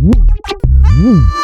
Mm-hmm.